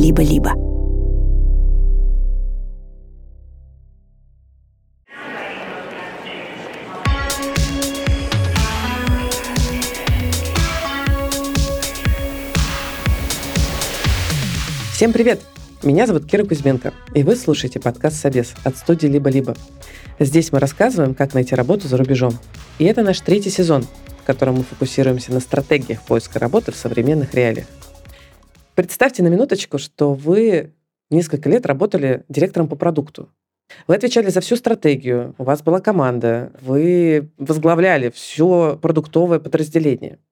«Либо-либо». Всем привет! Меня зовут Кира Кузьменко, и вы слушаете подкаст «Собес» от студии «Либо-либо». Здесь мы рассказываем, как найти работу за рубежом. И это наш третий сезон, в котором мы фокусируемся на стратегиях поиска работы в современных реалиях. Представьте на минуточку, что вы несколько лет работали директором по продукту. Вы отвечали за всю стратегию, у вас была команда, вы возглавляли все продуктовое подразделение –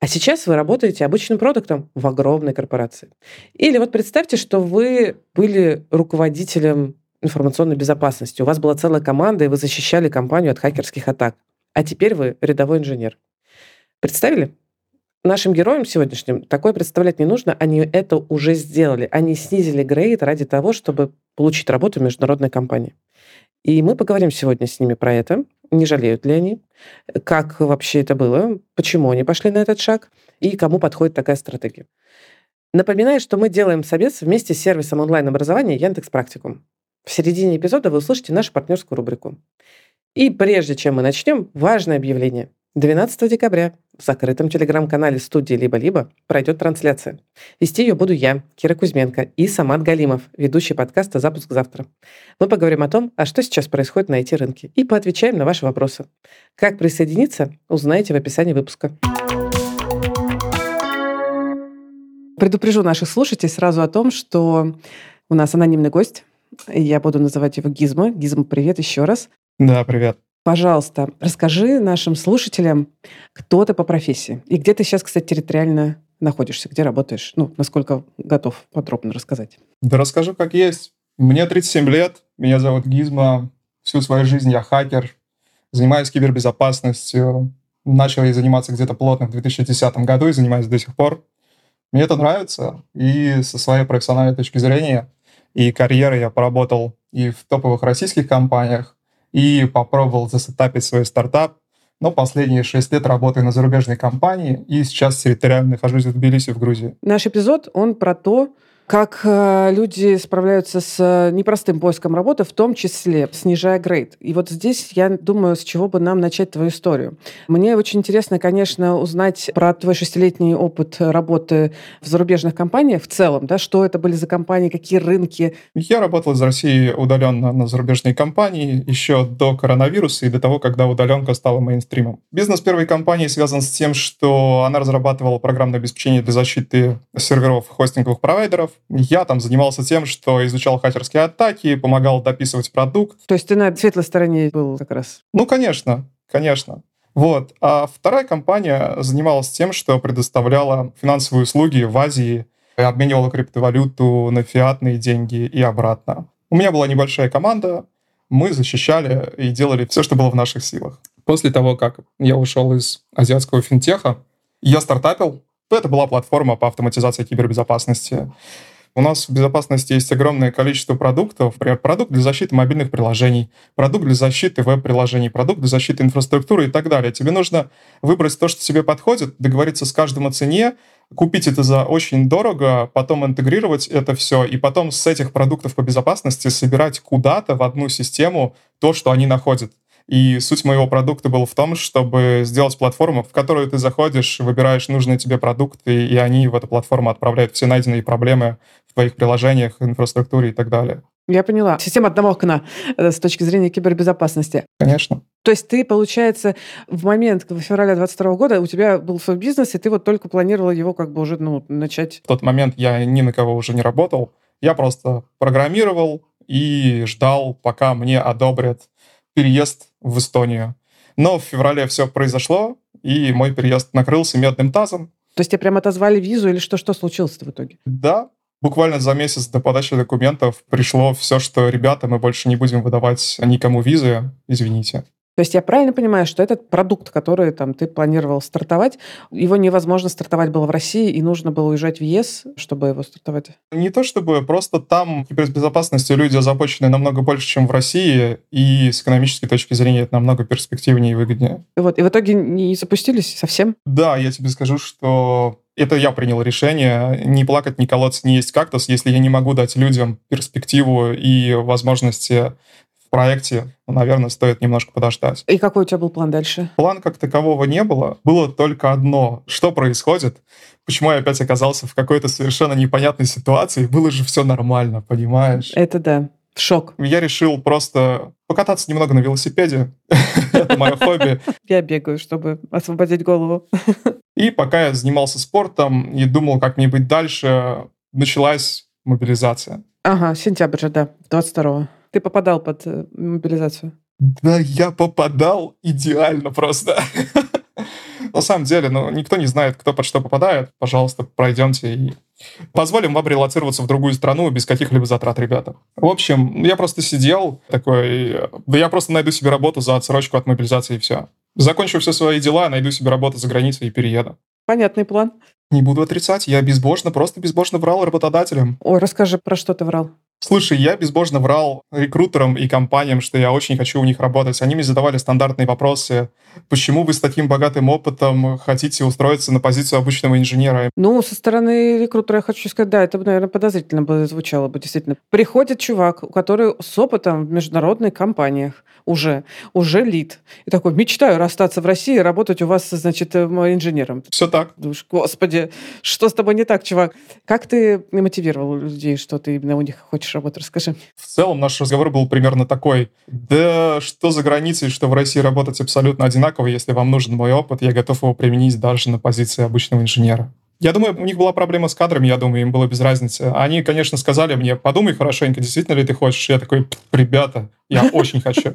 а сейчас вы работаете обычным продуктом в огромной корпорации. Или вот представьте, что вы были руководителем информационной безопасности. У вас была целая команда, и вы защищали компанию от хакерских атак. А теперь вы рядовой инженер. Представили? Нашим героям сегодняшним такое представлять не нужно, они это уже сделали. Они снизили грейд ради того, чтобы получить работу в международной компании. И мы поговорим сегодня с ними про это, не жалеют ли они, как вообще это было, почему они пошли на этот шаг и кому подходит такая стратегия. Напоминаю, что мы делаем совет вместе с сервисом онлайн-образования Яндекс Практикум. В середине эпизода вы услышите нашу партнерскую рубрику. И прежде чем мы начнем, важное объявление. 12 декабря в закрытом телеграм-канале студии «Либо-либо» пройдет трансляция. Вести ее буду я, Кира Кузьменко, и Самат Галимов, ведущий подкаста «Запуск завтра». Мы поговорим о том, а что сейчас происходит на IT-рынке, и поотвечаем на ваши вопросы. Как присоединиться, узнаете в описании выпуска. Предупрежу наших слушателей сразу о том, что у нас анонимный гость. Я буду называть его Гизмо. Гизмо, привет еще раз. Да, привет. Пожалуйста, расскажи нашим слушателям, кто ты по профессии. И где ты сейчас, кстати, территориально находишься, где работаешь? Ну, насколько готов подробно рассказать. Да расскажу, как есть. Мне 37 лет, меня зовут Гизма. Всю свою жизнь я хакер, занимаюсь кибербезопасностью. Начал я заниматься где-то плотно в 2010 году и занимаюсь до сих пор. Мне это нравится. И со своей профессиональной точки зрения и карьеры я поработал и в топовых российских компаниях, и попробовал засетапить свой стартап. Но последние шесть лет работаю на зарубежной компании, и сейчас территориально нахожусь в Тбилиси, в Грузии. Наш эпизод, он про то, как э, люди справляются с э, непростым поиском работы, в том числе снижая грейд. И вот здесь я думаю, с чего бы нам начать твою историю. Мне очень интересно, конечно, узнать про твой шестилетний опыт работы в зарубежных компаниях в целом, да, что это были за компании, какие рынки. Я работал из России удаленно на зарубежные компании еще до коронавируса и до того, когда удаленка стала мейнстримом. Бизнес первой компании связан с тем, что она разрабатывала программное обеспечение для защиты серверов хостинговых провайдеров, я там занимался тем, что изучал хакерские атаки, помогал дописывать продукт. То есть ты на светлой стороне был как раз? Ну, конечно, конечно. Вот. А вторая компания занималась тем, что предоставляла финансовые услуги в Азии, обменивала криптовалюту на фиатные деньги и обратно. У меня была небольшая команда, мы защищали и делали все, что было в наших силах. После того, как я ушел из азиатского финтеха, я стартапил. Это была платформа по автоматизации кибербезопасности. У нас в безопасности есть огромное количество продуктов. Например, продукт для защиты мобильных приложений, продукт для защиты веб-приложений, продукт для защиты инфраструктуры и так далее. Тебе нужно выбрать то, что тебе подходит, договориться с каждым о цене, купить это за очень дорого, потом интегрировать это все, и потом с этих продуктов по безопасности собирать куда-то в одну систему то, что они находят. И суть моего продукта была в том, чтобы сделать платформу, в которую ты заходишь, выбираешь нужные тебе продукты, и они в эту платформу отправляют все найденные проблемы в твоих приложениях, инфраструктуре и так далее. Я поняла. Система одного окна э, с точки зрения кибербезопасности. Конечно. То есть ты, получается, в момент в феврале 22 года у тебя был свой бизнес, и ты вот только планировал его как бы уже ну, начать... В тот момент я ни на кого уже не работал. Я просто программировал и ждал, пока мне одобрят переезд в Эстонию. Но в феврале все произошло, и мой переезд накрылся медным тазом. То есть тебе прям отозвали визу или что, что случилось в итоге? Да, буквально за месяц до подачи документов пришло все, что, ребята, мы больше не будем выдавать никому визы, извините. То есть я правильно понимаю, что этот продукт, который там ты планировал стартовать, его невозможно стартовать было в России, и нужно было уезжать в ЕС, чтобы его стартовать? Не то чтобы, просто там кибербезопасностью люди озабочены намного больше, чем в России, и с экономической точки зрения это намного перспективнее и выгоднее. Вот, и в итоге не запустились совсем? Да, я тебе скажу, что Это я принял решение не плакать, не колоться, не есть кактус, если я не могу дать людям перспективу и возможности проекте, ну, наверное, стоит немножко подождать. И какой у тебя был план дальше? План как такового не было. Было только одно. Что происходит? Почему я опять оказался в какой-то совершенно непонятной ситуации? Было же все нормально, понимаешь? Это да. Шок. Я решил просто покататься немного на велосипеде. Это мое хобби. Я бегаю, чтобы освободить голову. И пока я занимался спортом и думал, как мне быть дальше, началась мобилизация. Ага, сентябрь же, да, 22-го. Ты попадал под э, мобилизацию? Да, я попадал идеально просто. На самом деле, ну, никто не знает, кто под что попадает. Пожалуйста, пройдемте и позволим вам релацироваться в другую страну без каких-либо затрат, ребята. В общем, я просто сидел такой, да я просто найду себе работу за отсрочку от мобилизации и все. Закончу все свои дела, найду себе работу за границей и перееду. Понятный план. Не буду отрицать, я безбожно, просто безбожно врал работодателям. Ой, расскажи, про что ты врал? Слушай, я безбожно врал рекрутерам и компаниям, что я очень хочу у них работать. Они мне задавали стандартные вопросы. Почему вы с таким богатым опытом хотите устроиться на позицию обычного инженера? Ну, со стороны рекрутера я хочу сказать, да, это, наверное, подозрительно бы звучало бы, действительно. Приходит чувак, который с опытом в международных компаниях, уже, уже лид. И такой, мечтаю расстаться в России и работать у вас, значит, э, инженером. Все так. Думаешь, господи, что с тобой не так, чувак? Как ты мотивировал людей, что ты именно у них хочешь работать? Расскажи. В целом наш разговор был примерно такой. Да что за границей, что в России работать абсолютно одинаково, если вам нужен мой опыт, я готов его применить даже на позиции обычного инженера. Я думаю, у них была проблема с кадрами, я думаю, им было без разницы. Они, конечно, сказали мне, подумай хорошенько, действительно ли ты хочешь. Я такой, ребята, я очень хочу.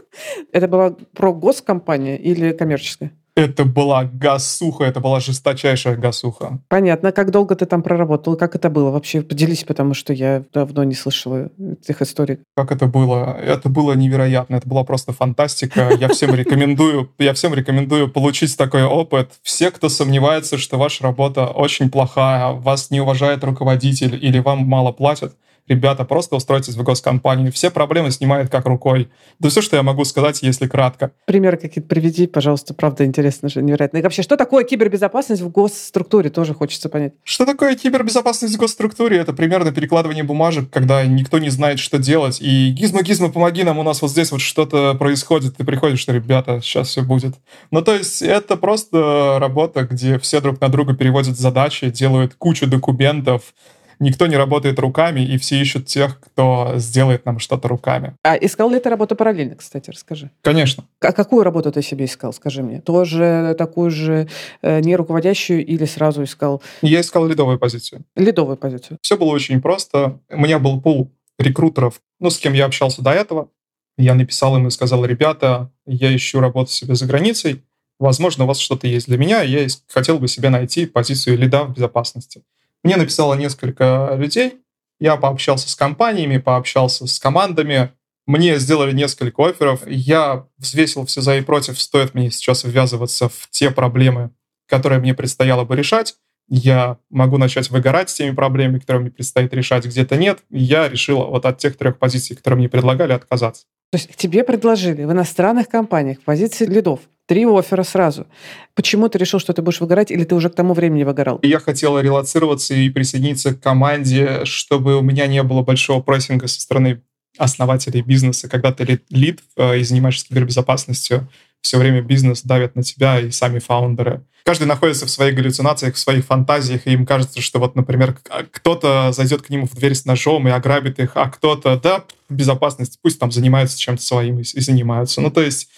Это была про госкомпания или коммерческая? Это была гасуха, это была жесточайшая гасуха. Понятно. Как долго ты там проработал? Как это было вообще? Поделись, потому что я давно не слышала этих историй. Как это было? Это было невероятно. Это была просто фантастика. Я всем рекомендую, я всем рекомендую получить такой опыт. Все, кто сомневается, что ваша работа очень плохая, вас не уважает руководитель или вам мало платят, ребята, просто устройтесь в госкомпанию. Все проблемы снимает как рукой. Да все, что я могу сказать, если кратко. Примеры какие-то приведи, пожалуйста, правда, интересно же, невероятно. И вообще, что такое кибербезопасность в госструктуре, тоже хочется понять. Что такое кибербезопасность в госструктуре? Это примерно перекладывание бумажек, когда никто не знает, что делать. И гизмо, гизмо, помоги нам, у нас вот здесь вот что-то происходит. Ты приходишь, что, ребята, сейчас все будет. Ну, то есть, это просто работа, где все друг на друга переводят задачи, делают кучу документов, никто не работает руками, и все ищут тех, кто сделает нам что-то руками. А искал ли ты работу параллельно, кстати, расскажи? Конечно. А какую работу ты себе искал, скажи мне? Тоже такую же э, не руководящую или сразу искал? Я искал лидовую позицию. Лидовую позицию. Все было очень просто. У меня был пул рекрутеров, ну, с кем я общался до этого. Я написал им и сказал, ребята, я ищу работу себе за границей, возможно, у вас что-то есть для меня, я хотел бы себе найти позицию лида в безопасности. Мне написало несколько людей, я пообщался с компаниями, пообщался с командами, мне сделали несколько офферов, я взвесил все за и против, стоит мне сейчас ввязываться в те проблемы, которые мне предстояло бы решать, я могу начать выгорать с теми проблемами, которые мне предстоит решать, где-то нет. Я решил вот от тех трех позиций, которые мне предлагали, отказаться. То есть тебе предложили в иностранных компаниях позиции лидов. Три оффера сразу. Почему ты решил, что ты будешь выгорать, или ты уже к тому времени выгорал? Я хотел релацироваться и присоединиться к команде, чтобы у меня не было большого прессинга со стороны основателей бизнеса. Когда ты лид э, и занимаешься кибербезопасностью, все время бизнес давит на тебя и сами фаундеры. Каждый находится в своих галлюцинациях, в своих фантазиях, и им кажется, что вот, например, а, кто-то зайдет к нему в дверь с ножом и ограбит их, а кто-то, да, безопасность, пусть там занимаются чем-то своим и занимаются. Ну, то есть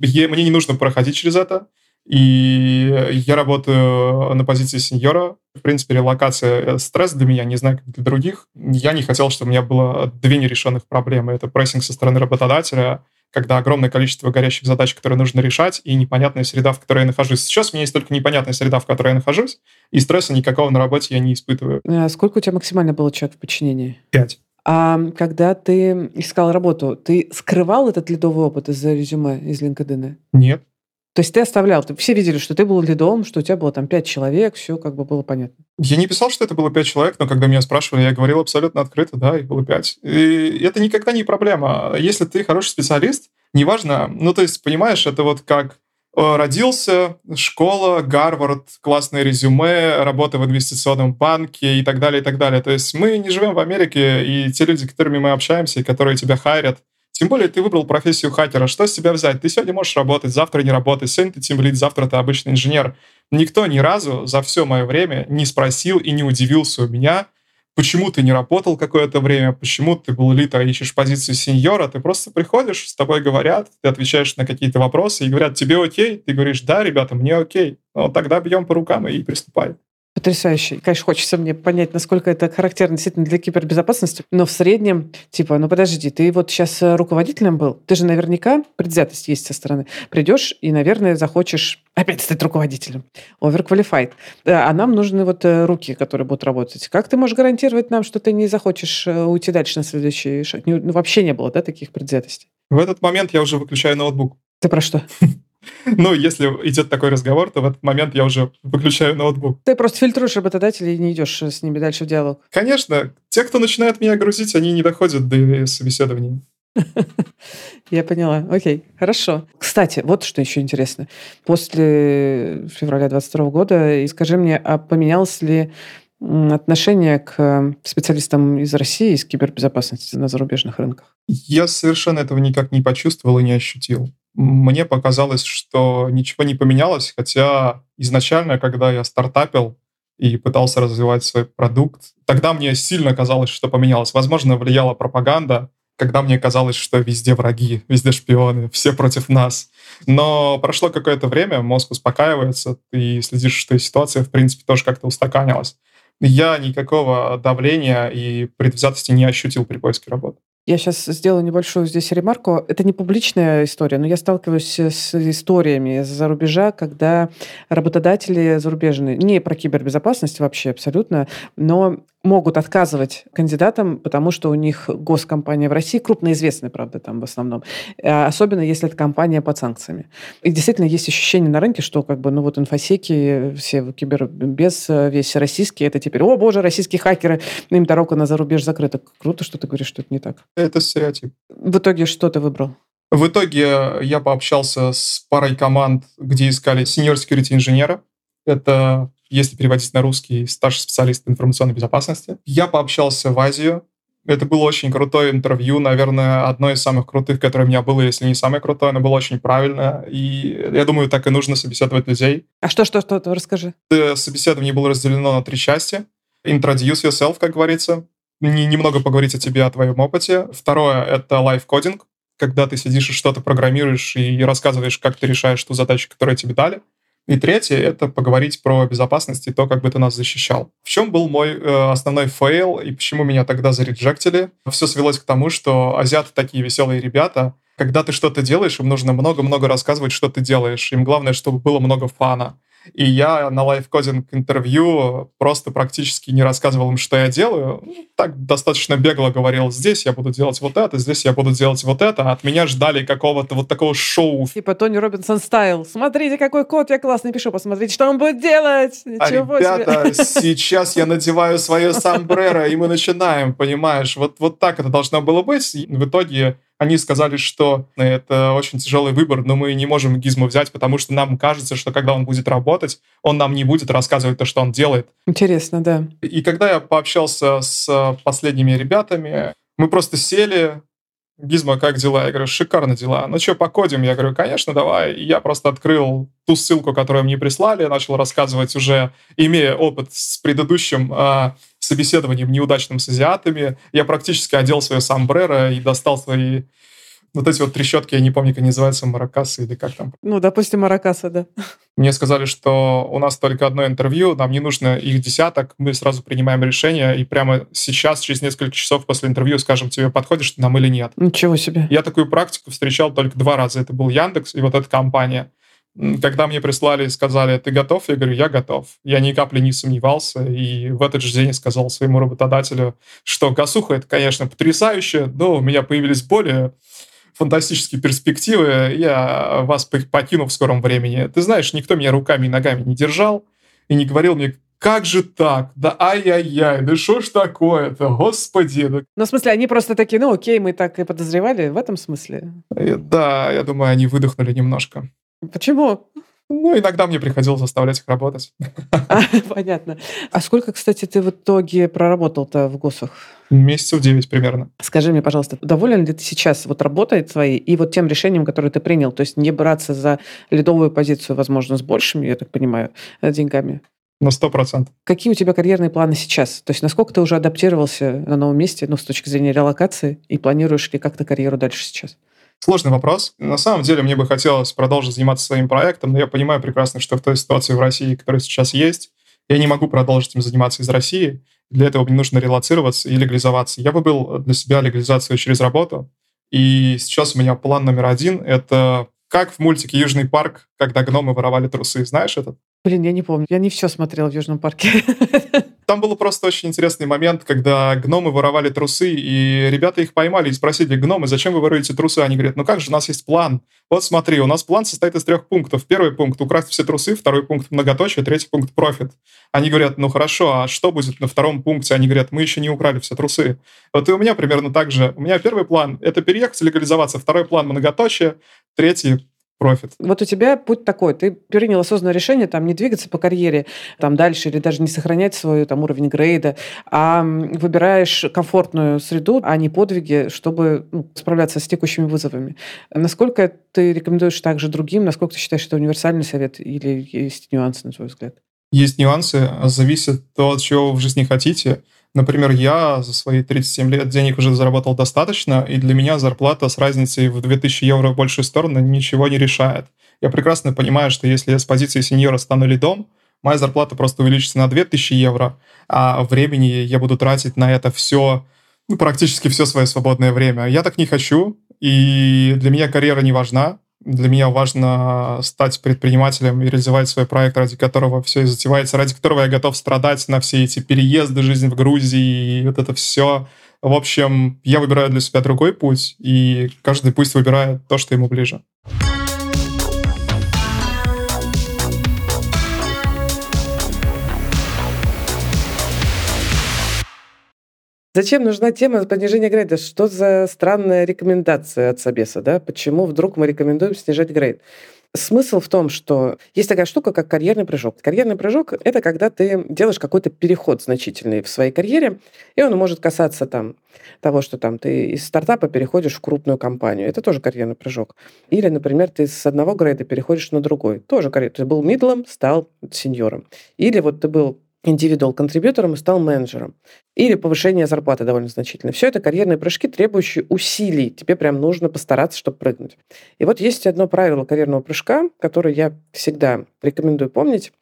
я, мне не нужно проходить через это. И я работаю на позиции сеньора. В принципе, релокация — стресс для меня, не знаю, как для других. Я не хотел, чтобы у меня было две нерешенных проблемы. Это прессинг со стороны работодателя, когда огромное количество горящих задач, которые нужно решать, и непонятная среда, в которой я нахожусь. Сейчас у меня есть только непонятная среда, в которой я нахожусь, и стресса никакого на работе я не испытываю. А сколько у тебя максимально было человек в подчинении? Пять. А когда ты искал работу, ты скрывал этот ледовый опыт из-за резюме, из LinkedIn? Нет. То есть ты оставлял, ты, все видели, что ты был лидом, что у тебя было там пять человек, все как бы было понятно. Я не писал, что это было пять человек, но когда меня спрашивали, я говорил абсолютно открыто, да, их было пять. И это никогда не проблема. Если ты хороший специалист, неважно, ну то есть, понимаешь, это вот как родился, школа, Гарвард, классное резюме, работа в инвестиционном банке и так далее, и так далее. То есть мы не живем в Америке, и те люди, с которыми мы общаемся, и которые тебя хайрят, тем более ты выбрал профессию хакера. Что с тебя взять? Ты сегодня можешь работать, завтра не работать. Сегодня ты тимлид, завтра ты обычный инженер. Никто ни разу за все мое время не спросил и не удивился у меня, почему ты не работал какое-то время, почему ты был лид, а ищешь позицию сеньора. Ты просто приходишь, с тобой говорят, ты отвечаешь на какие-то вопросы и говорят, тебе окей? Ты говоришь, да, ребята, мне окей. Ну, тогда бьем по рукам и приступай. Потрясающе. Конечно, хочется мне понять, насколько это характерно действительно для кибербезопасности. Но в среднем, типа, ну подожди, ты вот сейчас э, руководителем был, ты же наверняка, предвзятость есть со стороны, придешь и, наверное, захочешь опять стать руководителем. Overqualified. А нам нужны вот э, руки, которые будут работать. Как ты можешь гарантировать нам, что ты не захочешь э, уйти дальше на следующий шаг? Ну, вообще не было, да, таких предвзятостей? В этот момент я уже выключаю ноутбук. Ты про что? Ну, если идет такой разговор, то в этот момент я уже выключаю ноутбук. Ты просто фильтруешь работодателей и не идешь с ними дальше в диалог. Конечно. Те, кто начинает меня грузить, они не доходят до собеседований. Я поняла. Окей, хорошо. Кстати, вот что еще интересно. После февраля 22 года, скажи мне, а поменялось ли отношение к специалистам из России, из кибербезопасности на зарубежных рынках? Я совершенно этого никак не почувствовал и не ощутил мне показалось, что ничего не поменялось, хотя изначально, когда я стартапил и пытался развивать свой продукт, тогда мне сильно казалось, что поменялось. Возможно, влияла пропаганда, когда мне казалось, что везде враги, везде шпионы, все против нас. Но прошло какое-то время, мозг успокаивается, ты следишь, что ситуация, в принципе, тоже как-то устаканилась. Я никакого давления и предвзятости не ощутил при поиске работы. Я сейчас сделаю небольшую здесь ремарку. Это не публичная история, но я сталкиваюсь с историями из-за рубежа, когда работодатели зарубежные, не про кибербезопасность вообще абсолютно, но могут отказывать кандидатам, потому что у них госкомпания в России, крупноизвестная, правда, там в основном, а особенно если это компания под санкциями. И действительно есть ощущение на рынке, что как бы, ну вот инфосеки, все кибербез, весь российский, это теперь, о боже, российские хакеры, им дорога на зарубеж закрыта. Круто, что ты говоришь, что это не так. Это стереотип. В итоге что ты выбрал? В итоге я пообщался с парой команд, где искали senior security инженера. Это если переводить на русский, старший специалист информационной безопасности. Я пообщался в Азию. Это было очень крутое интервью, наверное, одно из самых крутых, которое у меня было, если не самое крутое, оно было очень правильно. И я думаю, так и нужно собеседовать людей. А что, что, что, расскажи. Собеседование было разделено на три части. Introduce yourself, как говорится. Немного поговорить о тебе, о твоем опыте. Второе — это live coding, когда ты сидишь и что-то программируешь и рассказываешь, как ты решаешь ту задачу, которую тебе дали. И третье — это поговорить про безопасность и то, как бы ты нас защищал. В чем был мой э, основной фейл и почему меня тогда зареджектили? Все свелось к тому, что азиаты такие веселые ребята. Когда ты что-то делаешь, им нужно много-много рассказывать, что ты делаешь. Им главное, чтобы было много фана. И я на лайфкодинг интервью просто практически не рассказывал им, что я делаю. Ну, так достаточно бегло говорил, здесь я буду делать вот это, здесь я буду делать вот это. А от меня ждали какого-то вот такого шоу. Типа Тони Робинсон стайл. Смотрите, какой код я классный пишу, посмотрите, что он будет делать. Ничего а, ребята, себе. сейчас я надеваю свое сомбреро, и мы начинаем, понимаешь? Вот, вот так это должно было быть. И в итоге они сказали, что это очень тяжелый выбор, но мы не можем Гизму взять, потому что нам кажется, что когда он будет работать, он нам не будет рассказывать то, что он делает. Интересно, да. И когда я пообщался с последними ребятами, мы просто сели, Гизма, как дела? Я говорю, шикарно дела. Ну что, покодим? Я говорю, конечно, давай. И я просто открыл ту ссылку, которую мне прислали, начал рассказывать уже, имея опыт с предыдущим э, собеседованием неудачным с азиатами. Я практически одел свое сомбреро и достал свои вот эти вот трещотки, я не помню, как они называются, маракасы или как там. Ну, допустим, маракасы, да. Мне сказали, что у нас только одно интервью, нам не нужно их десяток, мы сразу принимаем решение, и прямо сейчас, через несколько часов после интервью, скажем, тебе подходишь нам или нет. Ничего себе. Я такую практику встречал только два раза. Это был Яндекс и вот эта компания. Когда мне прислали и сказали, ты готов? Я говорю, я готов. Я ни капли не сомневался. И в этот же день сказал своему работодателю, что Гасуха это, конечно, потрясающе, но у меня появились более фантастические перспективы, я вас покину в скором времени. Ты знаешь, никто меня руками и ногами не держал и не говорил мне, как же так? Да ай-яй-яй, да что ж такое-то, господи. Да. Ну, в смысле, они просто такие, ну окей, мы так и подозревали в этом смысле? Да, я думаю, они выдохнули немножко. Почему? Ну, иногда мне приходилось заставлять их работать. А, понятно. А сколько, кстати, ты в итоге проработал-то в ГОСах? Месяцев 9 примерно. Скажи мне, пожалуйста, доволен ли ты сейчас вот работой твоей и вот тем решением, которое ты принял? То есть не браться за ледовую позицию, возможно, с большими, я так понимаю, э, деньгами? На сто процентов. Какие у тебя карьерные планы сейчас? То есть насколько ты уже адаптировался на новом месте, ну, с точки зрения релокации, и планируешь ли как-то карьеру дальше сейчас? Сложный вопрос. На самом деле мне бы хотелось продолжить заниматься своим проектом, но я понимаю прекрасно, что в той ситуации в России, которая сейчас есть, я не могу продолжить им заниматься из России. Для этого мне нужно релацироваться и легализоваться. Я бы был для себя легализацию через работу. И сейчас у меня план номер один — это как в мультике «Южный парк», когда гномы воровали трусы. Знаешь этот? Блин, я не помню. Я не все смотрела в Южном парке. Там был просто очень интересный момент, когда гномы воровали трусы, и ребята их поймали и спросили, гномы, зачем вы воруете трусы? Они говорят, ну как же, у нас есть план. Вот смотри, у нас план состоит из трех пунктов. Первый пункт — украсть все трусы, второй пункт — многоточие, третий пункт — профит. Они говорят, ну хорошо, а что будет на втором пункте? Они говорят, мы еще не украли все трусы. Вот и у меня примерно так же. У меня первый план — это переехать, легализоваться. Второй план — многоточие. Третий профит. Вот у тебя путь такой. Ты принял осознанное решение там не двигаться по карьере там дальше или даже не сохранять свой там уровень грейда, а выбираешь комфортную среду, а не подвиги, чтобы ну, справляться с текущими вызовами. Насколько ты рекомендуешь также другим? Насколько ты считаешь, это универсальный совет или есть нюансы, на твой взгляд? Есть нюансы, зависит от чего вы в жизни хотите. Например, я за свои 37 лет денег уже заработал достаточно, и для меня зарплата с разницей в 2000 евро в большую сторону ничего не решает. Я прекрасно понимаю, что если я с позиции сеньора стану лидом, моя зарплата просто увеличится на 2000 евро, а времени я буду тратить на это все, ну, практически все свое свободное время. Я так не хочу, и для меня карьера не важна. Для меня важно стать предпринимателем и реализовать свой проект, ради которого все и затевается, ради которого я готов страдать на все эти переезды, жизнь в Грузии и вот это все. В общем, я выбираю для себя другой путь, и каждый пусть выбирает то, что ему ближе. Зачем нужна тема понижения грейда? Что за странная рекомендация от Собеса? Да? Почему вдруг мы рекомендуем снижать грейд? Смысл в том, что есть такая штука, как карьерный прыжок. Карьерный прыжок — это когда ты делаешь какой-то переход значительный в своей карьере, и он может касаться там, того, что там ты из стартапа переходишь в крупную компанию. Это тоже карьерный прыжок. Или, например, ты с одного грейда переходишь на другой. Тоже карьер. Ты был мидлом, стал сеньором. Или вот ты был индивидуал контрибьютором и стал менеджером. Или повышение зарплаты довольно значительное. Все это карьерные прыжки, требующие усилий. Тебе прям нужно постараться, чтобы прыгнуть. И вот есть одно правило карьерного прыжка, которое я всегда рекомендую помнить.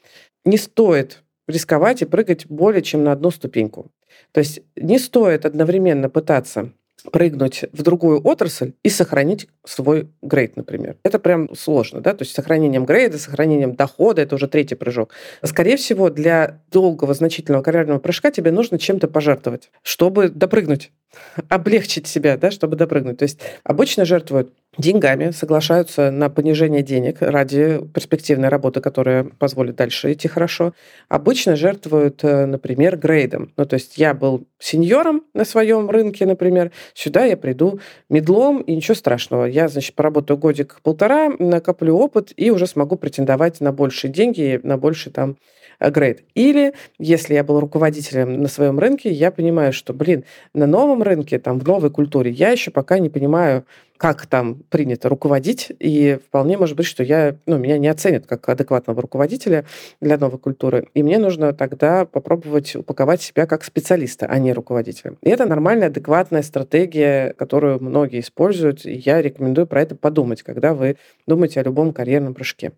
Не стоит рисковать и прыгать более чем на одну ступеньку. То есть не стоит одновременно пытаться прыгнуть в другую отрасль и сохранить свой грейд, например. Это прям сложно, да, то есть сохранением грейда, сохранением дохода, это уже третий прыжок. Скорее всего, для долгого значительного карьерного прыжка тебе нужно чем-то пожертвовать, чтобы допрыгнуть, облегчить себя, да, чтобы допрыгнуть. То есть обычно жертвуют деньгами, соглашаются на понижение денег ради перспективной работы, которая позволит дальше идти хорошо. Обычно жертвуют, э, например, грейдом. Ну, то есть я был сеньором на своем рынке, например, сюда я приду медлом, и ничего страшного. Я, значит, поработаю годик-полтора, накоплю опыт и уже смогу претендовать на большие деньги, на больше там грейд. Или, если я был руководителем на своем рынке, я понимаю, что, блин, на новом рынке, там, в новой культуре, я еще пока не понимаю, как там принято руководить, и вполне может быть, что я, ну, меня не оценят как адекватного руководителя для новой культуры, и мне нужно тогда попробовать упаковать себя как специалиста, а не руководителя. И это нормальная, адекватная стратегия, которую многие используют, и я рекомендую про это подумать, когда вы думаете о любом карьерном прыжке.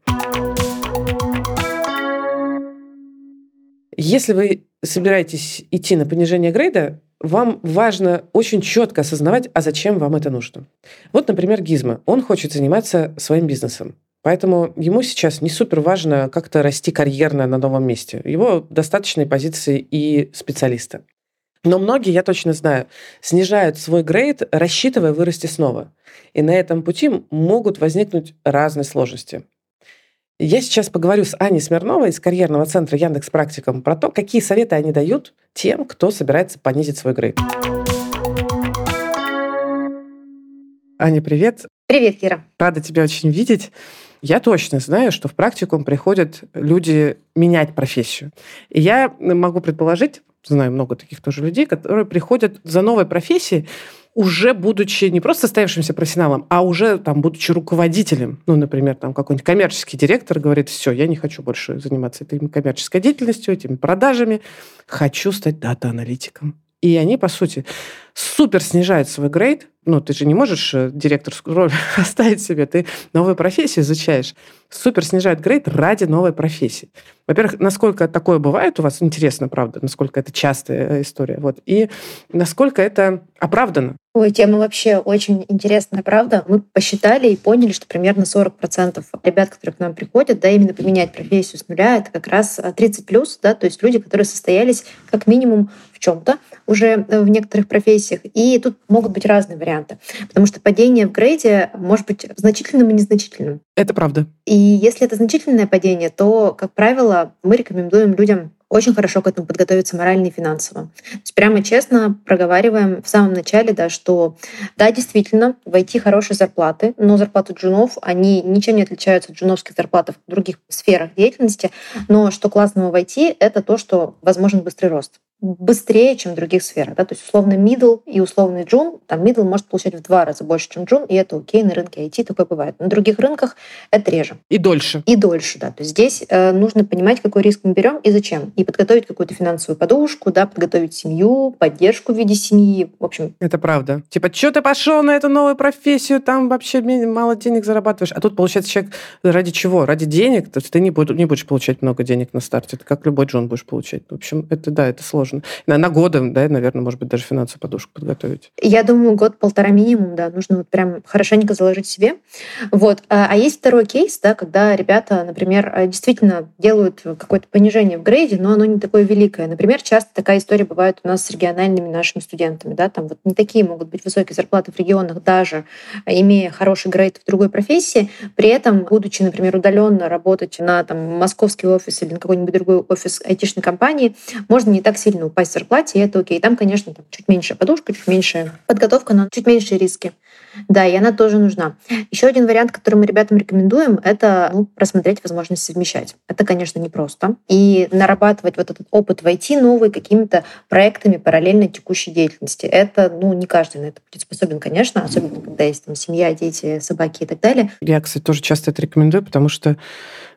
Если вы собираетесь идти на понижение грейда, вам важно очень четко осознавать, а зачем вам это нужно. Вот, например, Гизма. Он хочет заниматься своим бизнесом. Поэтому ему сейчас не супер важно как-то расти карьерно на новом месте. Его достаточной позиции и специалиста. Но многие, я точно знаю, снижают свой грейд, рассчитывая вырасти снова. И на этом пути могут возникнуть разные сложности. Я сейчас поговорю с Аней Смирновой из карьерного центра Яндекс Практиком про то, какие советы они дают тем, кто собирается понизить свой грейд. Аня, привет. Привет, Кира. Рада тебя очень видеть. Я точно знаю, что в практикум приходят люди менять профессию. И я могу предположить, знаю много таких тоже людей, которые приходят за новой профессией, уже будучи не просто состоявшимся профессионалом, а уже там будучи руководителем. Ну, например, там какой-нибудь коммерческий директор говорит, все, я не хочу больше заниматься этой коммерческой деятельностью, этими продажами, хочу стать дата-аналитиком. И они, по сути, супер снижают свой грейд. Ну, ты же не можешь э, директорскую роль оставить себе, ты новую профессию изучаешь. Супер снижают грейд ради новой профессии. Во-первых, насколько такое бывает у вас, интересно, правда, насколько это частая э, история. Вот. И насколько это оправдано. Ой, тема вообще очень интересная, правда. Мы посчитали и поняли, что примерно 40% ребят, которые к нам приходят, да, именно поменять профессию с нуля, это как раз 30 плюс, да, то есть люди, которые состоялись как минимум в чем-то уже э, в некоторых профессиях. И тут могут быть разные варианты. Потому что падение в грейде может быть значительным и незначительным. Это правда. И если это значительное падение, то, как правило, мы рекомендуем людям очень хорошо к этому подготовиться морально и финансово. То есть прямо честно проговариваем в самом начале, да, что да, действительно, войти хорошие зарплаты, но зарплаты джунов, они ничем не отличаются от джуновских зарплат в других сферах деятельности, но что классного войти, это то, что возможен быстрый рост быстрее, чем в других сферах. Да? То есть условно middle и условный джун, там middle может получать в два раза больше, чем джун, и это окей, на рынке IT такое бывает. На других рынках это реже. И дольше. И дольше, да. То есть здесь э, нужно понимать, какой риск мы берем и зачем. И подготовить какую-то финансовую подушку, да, подготовить семью, поддержку в виде семьи. В общем. Это правда. Типа, что ты пошел на эту новую профессию, там вообще мало денег зарабатываешь. А тут, получается, человек ради чего? Ради денег? То есть ты не, будешь, не будешь получать много денег на старте. Это как любой джун будешь получать. В общем, это да, это сложно сложно. На, годы, да, наверное, может быть, даже финансовую подушку подготовить. Я думаю, год-полтора минимум, да, нужно вот прям хорошенько заложить себе. Вот. А, а есть второй кейс, да, когда ребята, например, э, действительно делают какое-то понижение в грейде, но оно не такое великое. Например, часто такая история бывает у нас с региональными нашими студентами, да, там вот не такие могут быть высокие зарплаты в регионах, даже имея хороший грейд в другой профессии, при этом, будучи, например, удаленно работать на там, московский офис или на какой-нибудь другой офис айтишной компании, можно не так сильно сильно упасть в зарплате, и это окей. Там, конечно, там чуть меньше подушка, чуть меньше подготовка, но чуть меньше риски. Да, и она тоже нужна. Еще один вариант, который мы ребятам рекомендуем, это ну, просмотреть возможность совмещать. Это, конечно, непросто. И нарабатывать вот этот опыт войти новый какими-то проектами параллельно текущей деятельности. Это, ну, не каждый на это будет способен, конечно, особенно когда есть там семья, дети, собаки и так далее. Я, кстати, тоже часто это рекомендую, потому что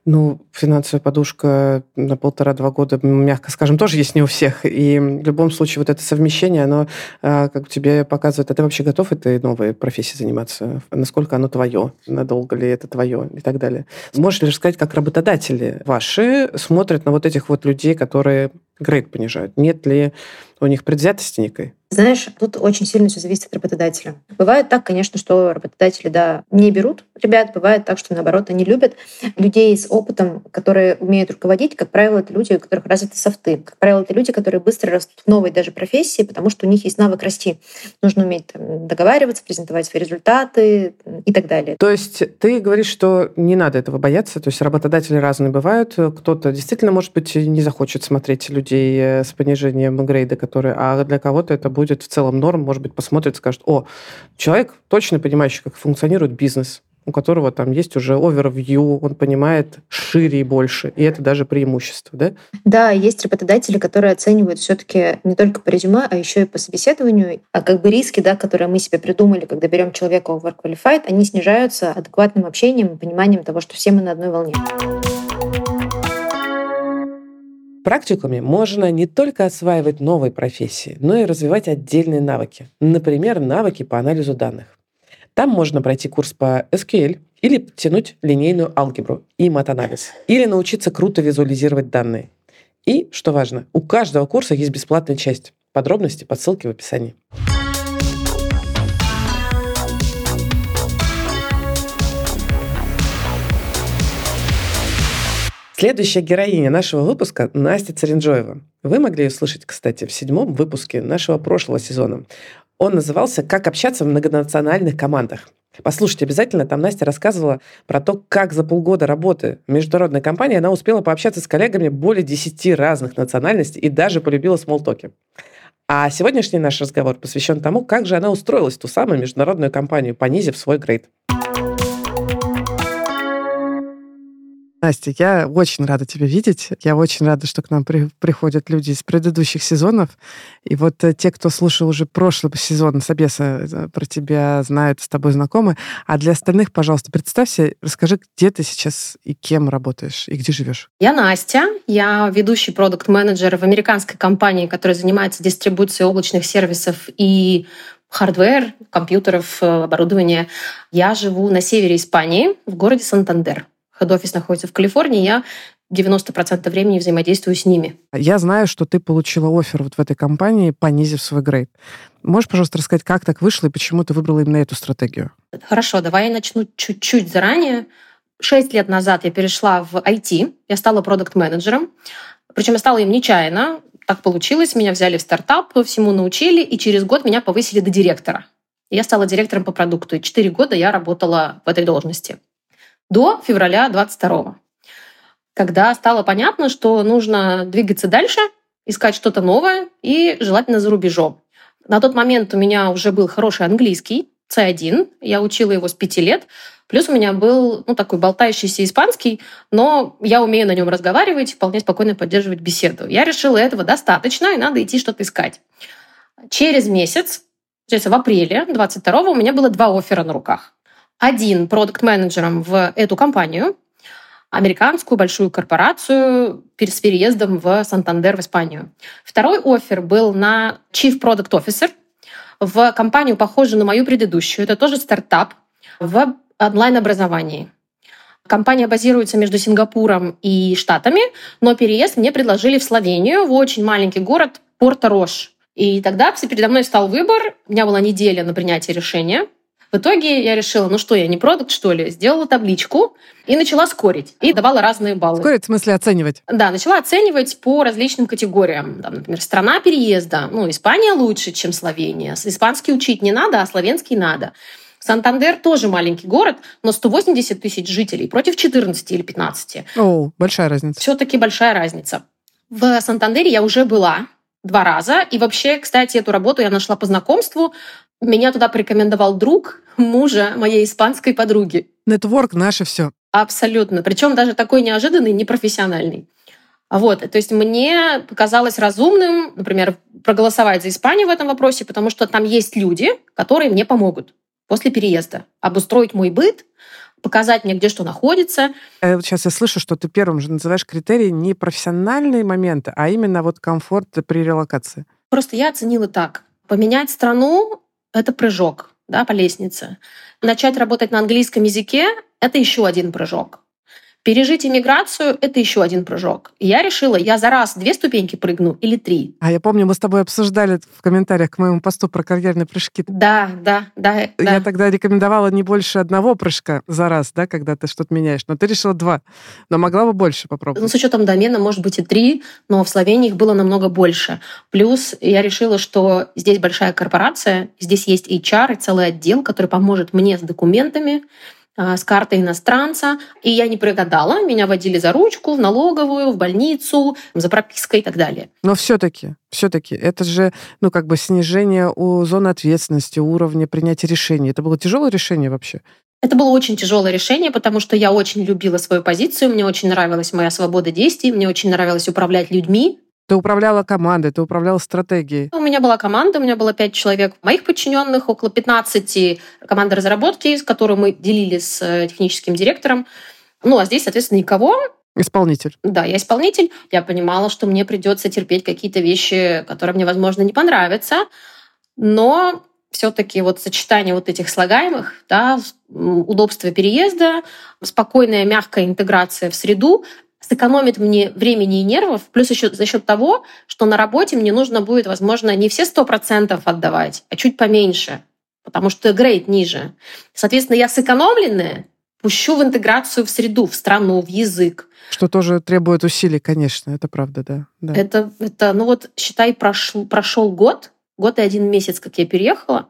ну, финансовая подушка на полтора-два года, мягко скажем, тоже есть не у всех. И в любом случае вот это совмещение, оно а, как тебе показывает, а ты вообще готов этой новой профессией заниматься? Насколько оно твое? Надолго ли это твое? И так далее. Можешь ли рассказать, как работодатели ваши смотрят на вот этих вот людей, которые грейд понижают? Нет ли у них предвзятости некой? Знаешь, тут очень сильно все зависит от работодателя. Бывает так, конечно, что работодатели, да, не берут ребят, бывает так, что наоборот, они любят людей с опытом, которые умеют руководить. Как правило, это люди, у которых развиты софты. Как правило, это люди, которые быстро растут в новой даже профессии, потому что у них есть навык расти. Нужно уметь там, договариваться, презентовать свои результаты и так далее. То есть ты говоришь, что не надо этого бояться, то есть работодатели разные бывают. Кто-то действительно, может быть, не захочет смотреть людей э, с понижением грейда, которые, а для кого-то это будет будет в целом норм, может быть, посмотрит, скажет, о, человек точно понимающий, как функционирует бизнес, у которого там есть уже овервью, он понимает шире и больше, и это даже преимущество, да? Да, есть работодатели, которые оценивают все-таки не только по резюме, а еще и по собеседованию, а как бы риски, да, которые мы себе придумали, когда берем человека over qualified, они снижаются адекватным общением и пониманием того, что все мы на одной волне практикуме можно не только осваивать новые профессии, но и развивать отдельные навыки. Например, навыки по анализу данных. Там можно пройти курс по SQL или тянуть линейную алгебру и матанализ, или научиться круто визуализировать данные. И, что важно, у каждого курса есть бесплатная часть. Подробности по ссылке в описании. Следующая героиня нашего выпуска – Настя Царинджоева. Вы могли ее слышать, кстати, в седьмом выпуске нашего прошлого сезона. Он назывался «Как общаться в многонациональных командах». Послушайте обязательно, там Настя рассказывала про то, как за полгода работы в международной компании она успела пообщаться с коллегами более 10 разных национальностей и даже полюбила смолтоки. А сегодняшний наш разговор посвящен тому, как же она устроилась в ту самую международную компанию, понизив свой грейд. Настя, я очень рада тебя видеть. Я очень рада, что к нам при, приходят люди из предыдущих сезонов. И вот э, те, кто слушал уже прошлый сезон Собеса, э, про тебя знают, с тобой знакомы. А для остальных, пожалуйста, представься, расскажи, где ты сейчас и кем работаешь, и где живешь. Я Настя. Я ведущий продукт-менеджер в американской компании, которая занимается дистрибуцией облачных сервисов и hardware, компьютеров, э, оборудования. Я живу на севере Испании, в городе Сантандер head office находится в Калифорнии, я 90% времени взаимодействую с ними. Я знаю, что ты получила оффер вот в этой компании, понизив свой грейд. Можешь, пожалуйста, рассказать, как так вышло и почему ты выбрала именно эту стратегию? Хорошо, давай я начну чуть-чуть заранее. Шесть лет назад я перешла в IT, я стала продукт-менеджером. Причем я стала им нечаянно. Так получилось, меня взяли в стартап, всему научили, и через год меня повысили до директора. Я стала директором по продукту, и четыре года я работала в этой должности до февраля 22 когда стало понятно, что нужно двигаться дальше, искать что-то новое и желательно за рубежом. На тот момент у меня уже был хороший английский, C1, я учила его с пяти лет, плюс у меня был ну, такой болтающийся испанский, но я умею на нем разговаривать, вполне спокойно поддерживать беседу. Я решила этого достаточно, и надо идти что-то искать. Через месяц, в апреле 22 у меня было два оффера на руках один продукт-менеджером в эту компанию, американскую большую корпорацию с переездом в Сантандер в Испанию. Второй офер был на Chief Product Officer в компанию, похожую на мою предыдущую. Это тоже стартап в онлайн-образовании. Компания базируется между Сингапуром и Штатами, но переезд мне предложили в Словению, в очень маленький город Порто-Рош. И тогда передо мной стал выбор. У меня была неделя на принятие решения. В итоге я решила, ну что, я не продукт, что ли? Сделала табличку и начала скорить. И давала разные баллы. Скорить в смысле оценивать? Да, начала оценивать по различным категориям. Там, например, страна переезда. Ну, Испания лучше, чем Словения. Испанский учить не надо, а словенский надо. Сантандер тоже маленький город, но 180 тысяч жителей против 14 или 15. О, большая разница. Все-таки большая разница. В Сантандере я уже была два раза. И вообще, кстати, эту работу я нашла по знакомству. Меня туда порекомендовал друг мужа моей испанской подруги. Нетворк наше все. Абсолютно. Причем даже такой неожиданный, непрофессиональный. Вот, то есть мне показалось разумным, например, проголосовать за Испанию в этом вопросе, потому что там есть люди, которые мне помогут после переезда обустроить мой быт, показать мне, где что находится. Э, сейчас я слышу, что ты первым же называешь критерии не профессиональные моменты, а именно вот комфорт при релокации. Просто я оценила так. Поменять страну это прыжок да, по лестнице. Начать работать на английском языке — это еще один прыжок. Пережить иммиграцию — это еще один прыжок. И я решила, я за раз две ступеньки прыгну или три. А я помню, мы с тобой обсуждали в комментариях к моему посту про карьерные прыжки. Да, да, да. Я да. тогда рекомендовала не больше одного прыжка за раз, да, когда ты что-то меняешь. Но ты решила два. Но могла бы больше попробовать. Ну, с учетом домена, может быть, и три, но в Словении их было намного больше. Плюс я решила, что здесь большая корпорация, здесь есть HR и целый отдел, который поможет мне с документами, с картой иностранца, и я не прогадала, меня водили за ручку в налоговую, в больницу, за пропиской и так далее. Но все-таки, все-таки, это же, ну, как бы снижение у зоны ответственности, уровня принятия решений. Это было тяжелое решение вообще? Это было очень тяжелое решение, потому что я очень любила свою позицию, мне очень нравилась моя свобода действий, мне очень нравилось управлять людьми, ты управляла командой, ты управляла стратегией. У меня была команда, у меня было пять человек моих подчиненных, около 15 команды разработки, с которой мы делили с э, техническим директором. Ну, а здесь, соответственно, никого. Исполнитель. Да, я исполнитель. Я понимала, что мне придется терпеть какие-то вещи, которые мне, возможно, не понравятся. Но все-таки вот сочетание вот этих слагаемых, да, удобство переезда, спокойная, мягкая интеграция в среду, сэкономит мне времени и нервов, плюс еще за счет того, что на работе мне нужно будет, возможно, не все сто процентов отдавать, а чуть поменьше, потому что грейд ниже. Соответственно, я сэкономленная пущу в интеграцию в среду, в страну, в язык. Что тоже требует усилий, конечно, это правда, да. да. Это, это, ну вот, считай, прошел, прошел год, год и один месяц, как я переехала,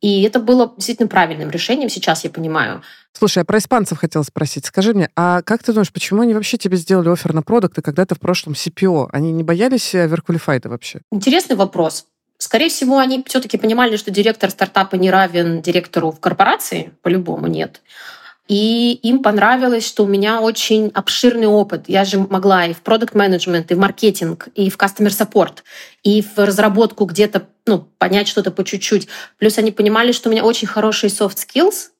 и это было действительно правильным решением, сейчас я понимаю. Слушай, я про испанцев хотела спросить. Скажи мне, а как ты думаешь, почему они вообще тебе сделали офер на продукты, когда ты в прошлом CPO? Они не боялись оверквалифайда вообще? Интересный вопрос. Скорее всего, они все-таки понимали, что директор стартапа не равен директору в корпорации, по-любому нет. И им понравилось, что у меня очень обширный опыт. Я же могла и в продукт менеджмент и в маркетинг, и в customer support, и в разработку где-то ну, понять что-то по чуть-чуть. Плюс они понимали, что у меня очень хорошие soft skills,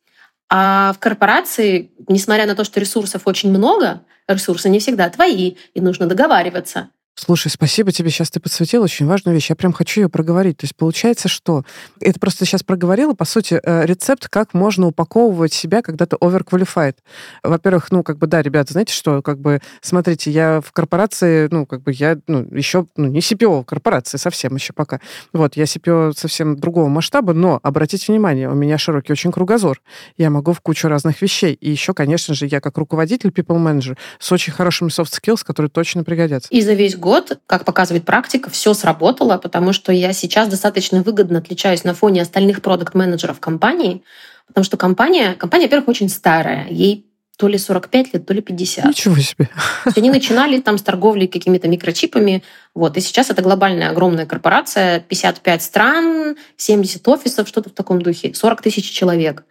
а в корпорации, несмотря на то, что ресурсов очень много, ресурсы не всегда твои, и нужно договариваться. Слушай, спасибо тебе. Сейчас ты подсветил очень важную вещь. Я прям хочу ее проговорить. То есть получается, что это просто сейчас проговорила, по сути, э, рецепт, как можно упаковывать себя, когда ты overqualified. Во-первых, ну, как бы, да, ребята, знаете что, как бы, смотрите, я в корпорации, ну, как бы, я, ну, еще, ну, не CPO корпорации совсем еще пока. Вот, я CPO совсем другого масштаба, но, обратите внимание, у меня широкий очень кругозор. Я могу в кучу разных вещей. И еще, конечно же, я как руководитель, people manager, с очень хорошими soft skills, которые точно пригодятся. И за весь год год, как показывает практика, все сработало, потому что я сейчас достаточно выгодно отличаюсь на фоне остальных продукт-менеджеров компании, потому что компания, компания, во-первых, очень старая, ей то ли 45 лет, то ли 50. Ничего себе. Они начинали там с торговли какими-то микрочипами. Вот. И сейчас это глобальная огромная корпорация, 55 стран, 70 офисов, что-то в таком духе, 40 тысяч человек.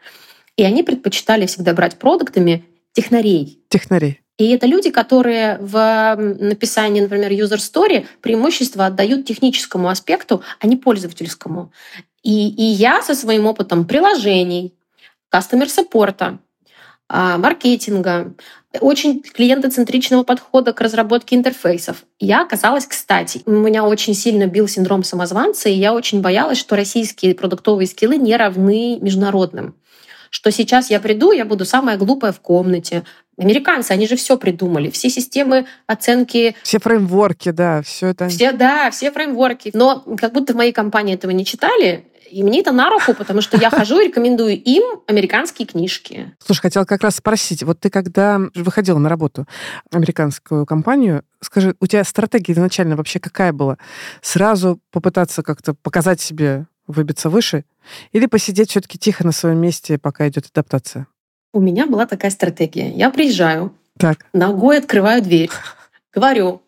И они предпочитали всегда брать продуктами технарей. Технарей. И это люди, которые в написании, например, user story преимущество отдают техническому аспекту, а не пользовательскому. И, и я со своим опытом приложений, customer саппорта, маркетинга, очень клиентоцентричного подхода к разработке интерфейсов. Я оказалась кстати. У меня очень сильно бил синдром самозванца, и я очень боялась, что российские продуктовые скиллы не равны международным что сейчас я приду, я буду самая глупая в комнате. Американцы, они же все придумали, все системы оценки. Все фреймворки, да, все это. Все, да, все фреймворки. Но как будто в моей компании этого не читали, и мне это на руку, потому что я хожу и рекомендую им американские книжки. Слушай, хотела как раз спросить, вот ты когда выходила на работу американскую компанию, скажи, у тебя стратегия изначально вообще какая была? Сразу попытаться как-то показать себе выбиться выше? Или посидеть все-таки тихо на своем месте, пока идет адаптация? У меня была такая стратегия. Я приезжаю, так. ногой открываю дверь, говорю,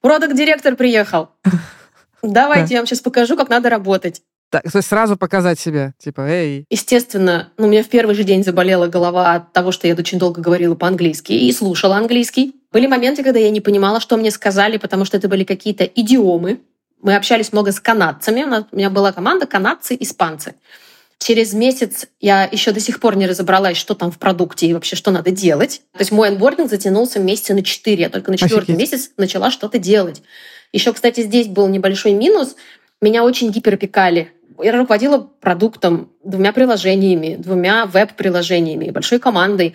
продукт-директор приехал. Давайте я вам сейчас покажу, как надо работать. Так, то есть сразу показать себя, типа, эй. Естественно, ну, у меня в первый же день заболела голова от того, что я очень долго говорила по-английски и слушала английский. Были моменты, когда я не понимала, что мне сказали, потому что это были какие-то идиомы, мы общались много с канадцами. У меня была команда канадцы, испанцы. Через месяц я еще до сих пор не разобралась, что там в продукте и вообще что надо делать. То есть мой анбординг затянулся месяца на четыре. Я только на четвертый Офигеть. месяц начала что-то делать. Еще, кстати, здесь был небольшой минус. Меня очень гиперопекали. Я руководила продуктом, двумя приложениями, двумя веб-приложениями, большой командой.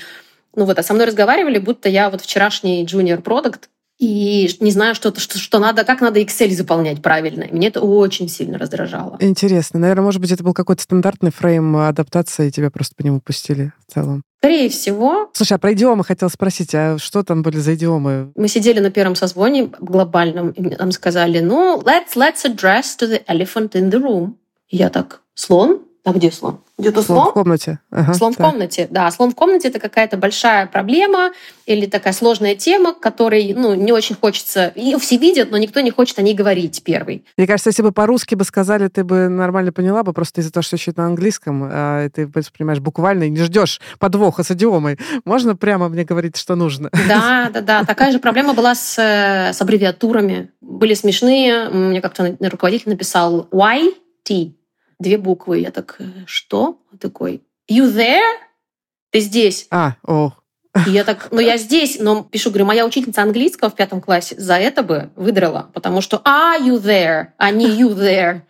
Ну вот, а со мной разговаривали, будто я вот вчерашний junior продукт, и не знаю, что, что, что надо, как надо Excel заполнять правильно. Мне это очень сильно раздражало. Интересно. Наверное, может быть, это был какой-то стандартный фрейм адаптации, и тебя просто по нему пустили в целом. Скорее всего. Слушай, а про идиомы хотел спросить, а что там были за идиомы? Мы сидели на первом созвоне глобальном, и нам сказали, ну, let's, let's address to the elephant in the room. И я так, слон? А где слон? Где-то слон? Слон в комнате. Ага, слон так. в комнате, да. Слон в комнате — это какая-то большая проблема или такая сложная тема, которой ну, не очень хочется... Ее все видят, но никто не хочет о ней говорить первый. Мне кажется, если бы по-русски бы сказали, ты бы нормально поняла бы, просто из-за того, что еще на английском, а ты понимаешь буквально и не ждешь подвоха с идиомой. Можно прямо мне говорить, что нужно? Да, да, да. Такая же проблема была с, с аббревиатурами. Были смешные. Мне как-то руководитель написал YT две буквы. Я так, «Э, что? Он такой, you there? Ты здесь? А, о. И я так, ну я здесь, но пишу, говорю, моя учительница английского в пятом классе за это бы выдрала, потому что are you there, а не you there.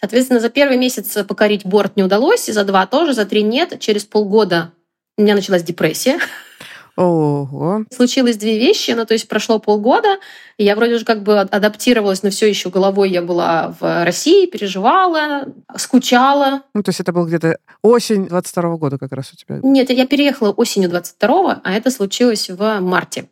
Соответственно, за первый месяц покорить борт не удалось, за два тоже, за три нет. Через полгода у меня началась депрессия. Ого. Случилось две вещи, ну то есть прошло полгода, и я вроде уже как бы адаптировалась, но все еще головой я была в России, переживала, скучала. Ну то есть это был где-то осень 22 года как раз у тебя? Нет, я переехала осенью 22 а это случилось в марте.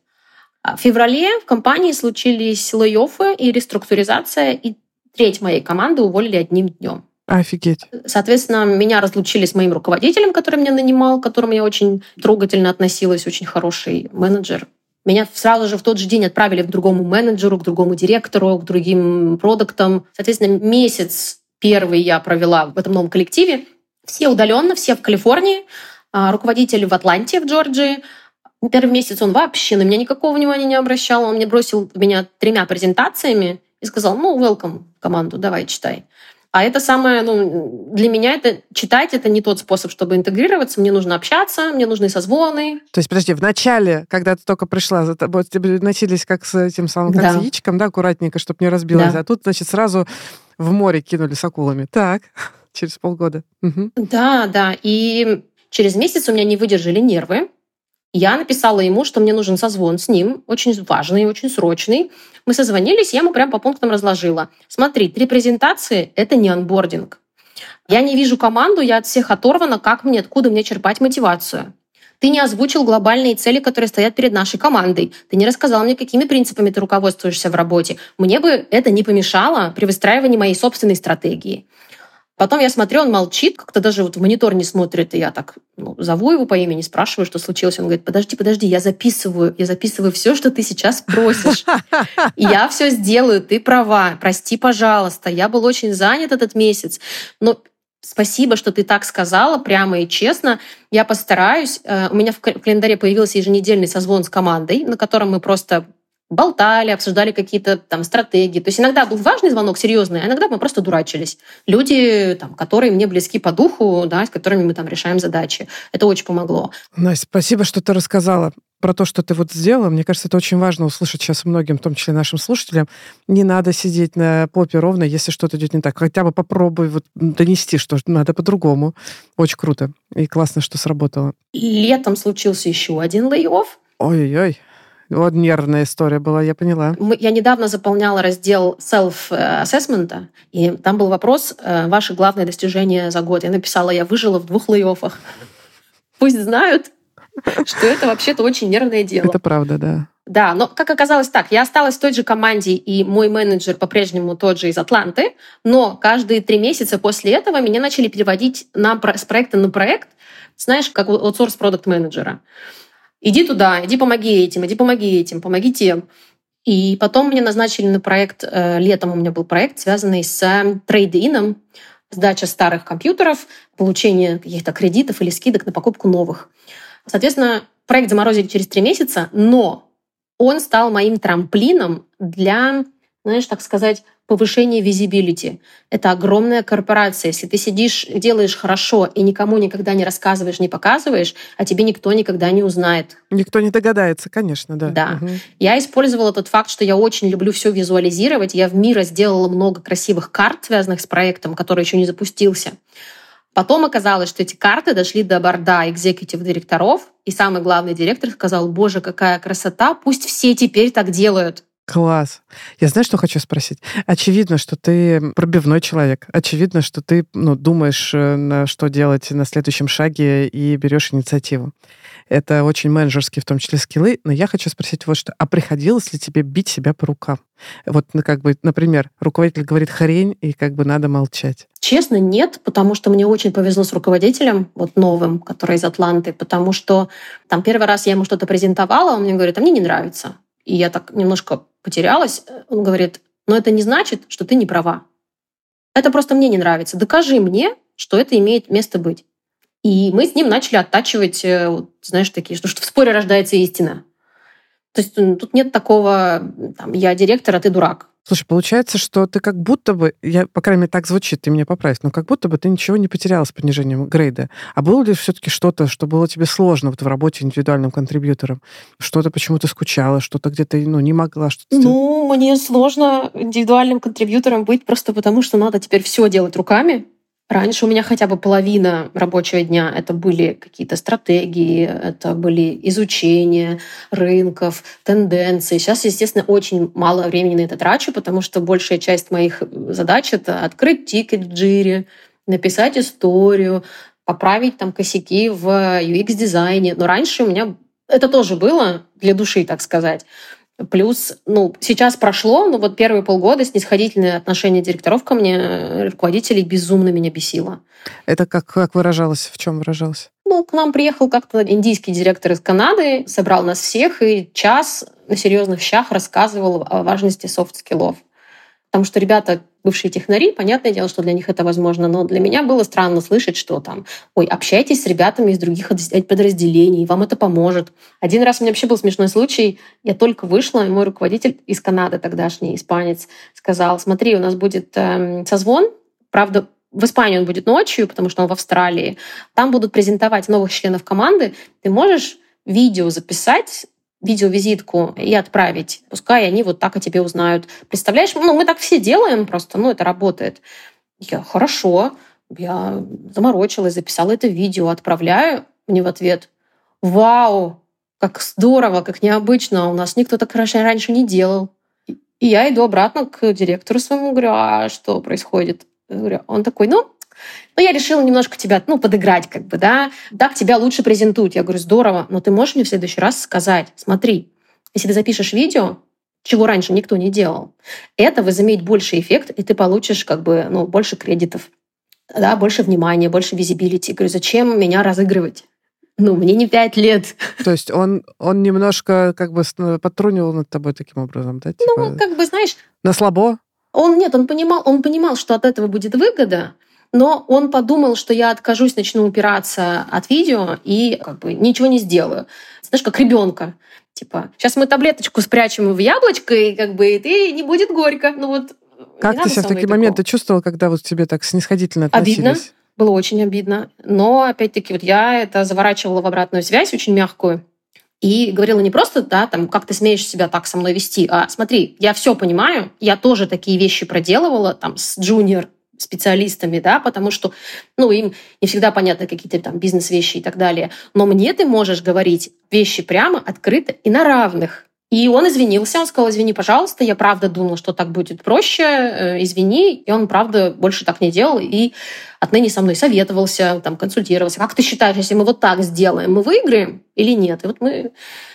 А в феврале в компании случились лей и реструктуризация, и треть моей команды уволили одним днем. Офигеть. Соответственно, меня разлучили с моим руководителем, который меня нанимал, к которому я очень трогательно относилась, очень хороший менеджер. Меня сразу же в тот же день отправили к другому менеджеру, к другому директору, к другим продуктам. Соответственно, месяц первый я провела в этом новом коллективе. Все удаленно, все в Калифорнии. а, руководитель в Атланте, в Джорджии. Первый месяц он вообще на меня никакого внимания не обращал. Он мне бросил меня тремя презентациями и сказал, ну, welcome команду, давай читай. А это самое, ну, для меня это читать это не тот способ, чтобы интегрироваться. Мне нужно общаться, мне нужны созвоны. То есть, подожди, в начале, когда ты только пришла, за тобой, тебе носились как с этим самым, как да. с яичком, да, аккуратненько, чтобы не разбилось. Да. А тут, значит, сразу в море кинули с акулами. Так, через полгода. Угу. Да, да. И через месяц у меня не выдержали нервы. Я написала ему, что мне нужен созвон с ним, очень важный, очень срочный. Мы созвонились, я ему прям по пунктам разложила. Смотри, три презентации — это не анбординг. Я не вижу команду, я от всех оторвана, как мне, откуда мне черпать мотивацию. Ты не озвучил глобальные цели, которые стоят перед нашей командой. Ты не рассказал мне, какими принципами ты руководствуешься в работе. Мне бы это не помешало при выстраивании моей собственной стратегии. Потом я смотрю, он молчит, как-то даже вот в монитор не смотрит, и я так ну, зову его по имени, спрашиваю, что случилось. Он говорит, подожди, подожди, я записываю, я записываю все, что ты сейчас просишь. Я все сделаю, ты права, прости, пожалуйста. Я был очень занят этот месяц, но Спасибо, что ты так сказала, прямо и честно. Я постараюсь. Э, у меня в календаре появился еженедельный созвон с командой, на котором мы просто болтали, обсуждали какие-то там стратегии. То есть иногда был важный звонок, серьезный, а иногда мы просто дурачились. Люди, там, которые мне близки по духу, да, с которыми мы там решаем задачи. Это очень помогло. Настя, спасибо, что ты рассказала про то, что ты вот сделала. Мне кажется, это очень важно услышать сейчас многим, в том числе нашим слушателям. Не надо сидеть на попе ровно, если что-то идет не так. Хотя бы попробуй вот донести, что надо по-другому. Очень круто. И классно, что сработало. Летом случился еще один лей-офф. Ой-ой-ой. Вот нервная история была, я поняла. Я недавно заполняла раздел self-assessment, и там был вопрос э, «Ваши главные достижения за год». Я написала «Я выжила в двух лей-оффах». Пусть знают, что это вообще-то очень нервное дело. Это правда, да. Да, но как оказалось так, я осталась в той же команде, и мой менеджер по-прежнему тот же из Атланты, но каждые три месяца после этого меня начали переводить на, с проекта на проект, знаешь, как аутсорс продукт менеджера иди туда, иди помоги этим, иди помоги этим, помоги тем. И потом мне назначили на проект, э, летом у меня был проект, связанный с э, трейд-ином, сдача старых компьютеров, получение каких-то кредитов или скидок на покупку новых. Соответственно, проект заморозили через три месяца, но он стал моим трамплином для, знаешь, так сказать, повышение визибилити. Это огромная корпорация. Если ты сидишь, делаешь хорошо и никому никогда не рассказываешь, не показываешь, а тебе никто никогда не узнает. Никто не догадается, конечно, да. Да. Угу. Я использовала тот факт, что я очень люблю все визуализировать. Я в мире сделала много красивых карт, связанных с проектом, который еще не запустился. Потом оказалось, что эти карты дошли до борда экзекутив директоров, и самый главный директор сказал, боже, какая красота, пусть все теперь так делают. Класс. Я знаю, что хочу спросить. Очевидно, что ты пробивной человек. Очевидно, что ты ну, думаешь, э, на что делать на следующем шаге и берешь инициативу. Это очень менеджерские, в том числе, скиллы. Но я хочу спросить вот что. А приходилось ли тебе бить себя по рукам? Вот, ну, как бы, например, руководитель говорит хрень, и как бы надо молчать. Честно, нет, потому что мне очень повезло с руководителем, вот новым, который из Атланты, потому что там первый раз я ему что-то презентовала, он мне говорит, а мне не нравится. И я так немножко потерялась. Он говорит, но это не значит, что ты не права. Это просто мне не нравится. Докажи мне, что это имеет место быть. И мы с ним начали оттачивать, э, вот, знаешь, такие, что, что в споре рождается истина. То есть тут нет такого, там, я директор, а ты дурак. Слушай, получается, что ты как будто бы, я, по крайней мере, так звучит, ты меня поправь, но как будто бы ты ничего не потеряла с понижением грейда. А было ли все-таки что-то, что было тебе сложно вот в работе индивидуальным контрибьютором? Что-то почему ты скучала, что-то где-то ну, не могла? Что-то... Ну, мне сложно индивидуальным контрибьютором быть просто потому, что надо теперь все делать руками. Раньше у меня хотя бы половина рабочего дня это были какие-то стратегии, это были изучения рынков, тенденций. Сейчас, естественно, очень мало времени на это трачу, потому что большая часть моих задач это открыть тикет в джире, написать историю, поправить там косяки в UX-дизайне. Но раньше у меня это тоже было для души, так сказать. Плюс, ну, сейчас прошло, но вот первые полгода снисходительное отношение директоров ко мне, э, руководителей, безумно меня бесило. Это как, как выражалось? В чем выражалось? Ну, к нам приехал как-то индийский директор из Канады, собрал нас всех и час на серьезных щах рассказывал о важности софт-скиллов. Потому что ребята бывшие технари, понятное дело, что для них это возможно, но для меня было странно слышать, что там, ой, общайтесь с ребятами из других подразделений, вам это поможет. Один раз у меня вообще был смешной случай, я только вышла, и мой руководитель из Канады тогдашний, испанец, сказал, смотри, у нас будет э, созвон, правда, в Испании он будет ночью, потому что он в Австралии. Там будут презентовать новых членов команды. Ты можешь видео записать видеовизитку и отправить. Пускай они вот так о тебе узнают. Представляешь, ну, мы так все делаем просто, ну, это работает. Я, хорошо, я заморочилась, записала это видео, отправляю мне в ответ. Вау, как здорово, как необычно, у нас никто так раньше не делал. И я иду обратно к директору своему, говорю, а что происходит? говорю, он такой, ну, ну, я решила немножко тебя, ну, подыграть, как бы, да. Так тебя лучше презентуют. Я говорю, здорово, но ты можешь мне в следующий раз сказать, смотри, если ты запишешь видео, чего раньше никто не делал, это возымеет больше эффект, и ты получишь, как бы, ну, больше кредитов, да, больше внимания, больше визибилити. Говорю, зачем меня разыгрывать? Ну, мне не пять лет. То есть он, он немножко как бы подтрунивал над тобой таким образом, да? Ну, типа, как бы, знаешь... На слабо? Он нет, он понимал, он понимал, что от этого будет выгода, но он подумал, что я откажусь, начну упираться от видео и как бы ничего не сделаю. Знаешь, как ребенка. Типа, сейчас мы таблеточку спрячем в яблочко, и как бы и не будет горько. Ну вот как ты себя в такие моменты чувствовал, когда вот тебе так снисходительно относились? Обидно. Было очень обидно. Но, опять-таки, вот я это заворачивала в обратную связь, очень мягкую. И говорила не просто, да, там, как ты смеешь себя так со мной вести, а смотри, я все понимаю, я тоже такие вещи проделывала там с джуниор специалистами, да, потому что, ну, им не всегда понятны какие-то там бизнес-вещи и так далее. Но мне ты можешь говорить вещи прямо, открыто и на равных. И он извинился, он сказал, извини, пожалуйста, я правда думал, что так будет проще, э, извини. И он, правда, больше так не делал. И отныне со мной советовался, там, консультировался. Как ты считаешь, если мы вот так сделаем, мы выиграем или нет? И вот мы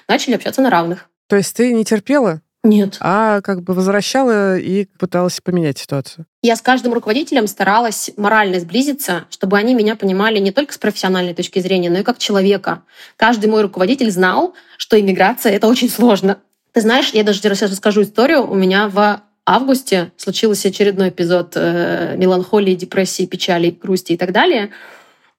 начали общаться на равных. То есть ты не терпела? Нет. А как бы возвращала и пыталась поменять ситуацию? Я с каждым руководителем старалась морально сблизиться, чтобы они меня понимали не только с профессиональной точки зрения, но и как человека. Каждый мой руководитель знал, что иммиграция — это очень сложно. Ты знаешь, я даже сейчас расскажу историю. У меня в августе случился очередной эпизод э, меланхолии, депрессии, печали, грусти и так далее.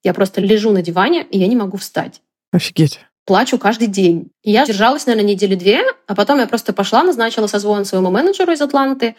Я просто лежу на диване, и я не могу встать. Офигеть плачу каждый день. Я держалась, наверное, недели две, а потом я просто пошла, назначила созвон своему менеджеру из Атланты,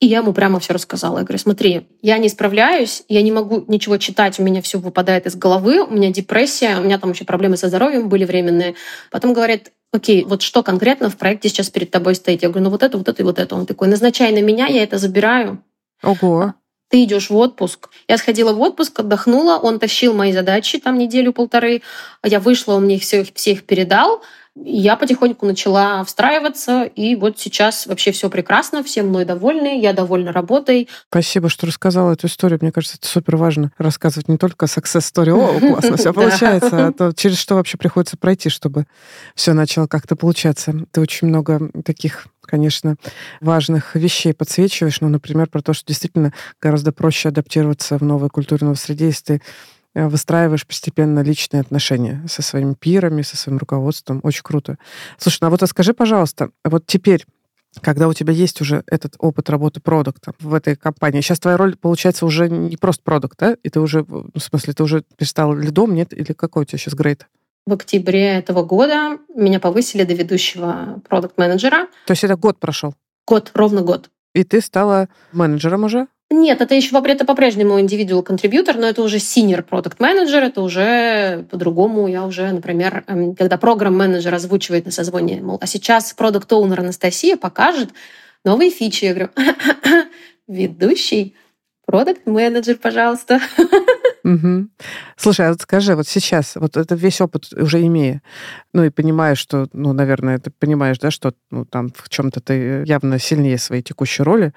и я ему прямо все рассказала. Я говорю, смотри, я не справляюсь, я не могу ничего читать, у меня все выпадает из головы, у меня депрессия, у меня там еще проблемы со здоровьем были временные. Потом говорит, окей, вот что конкретно в проекте сейчас перед тобой стоит? Я говорю, ну вот это, вот это и вот это. Он такой, назначай на меня, я это забираю. Ого ты идешь в отпуск. Я сходила в отпуск, отдохнула, он тащил мои задачи там неделю-полторы, я вышла, он мне их всех, всех передал, я потихоньку начала встраиваться, и вот сейчас вообще все прекрасно, все мной довольны, я довольна работой. Спасибо, что рассказала эту историю. Мне кажется, это супер важно рассказывать не только success story, о, классно все получается, а то через что вообще приходится пройти, чтобы все начало как-то получаться. Ты очень много таких конечно, важных вещей подсвечиваешь, ну, например, про то, что действительно гораздо проще адаптироваться в новой культурной среде, если ты выстраиваешь постепенно личные отношения со своими пирами, со своим руководством. Очень круто. Слушай, ну а вот а скажи, пожалуйста, вот теперь когда у тебя есть уже этот опыт работы продукта в этой компании, сейчас твоя роль получается уже не просто продукт, да? И ты уже, ну, в смысле, ты уже перестал лидом, нет? Или какой у тебя сейчас грейд? В октябре этого года меня повысили до ведущего продукт-менеджера. То есть это год прошел? Год, ровно год. И ты стала менеджером уже? Нет, это еще это по-прежнему individual contributor, но это уже senior product manager, это уже по-другому. Я уже, например, эм, когда программ-менеджер озвучивает на созвоне, мол, а сейчас продукт оунер Анастасия покажет новые фичи. Я говорю, ведущий продукт менеджер пожалуйста. Угу. Слушай, а вот скажи, вот сейчас, вот это весь опыт уже имея, ну и понимаешь, что, ну, наверное, ты понимаешь, да, что ну, там в чем-то ты явно сильнее своей текущей роли,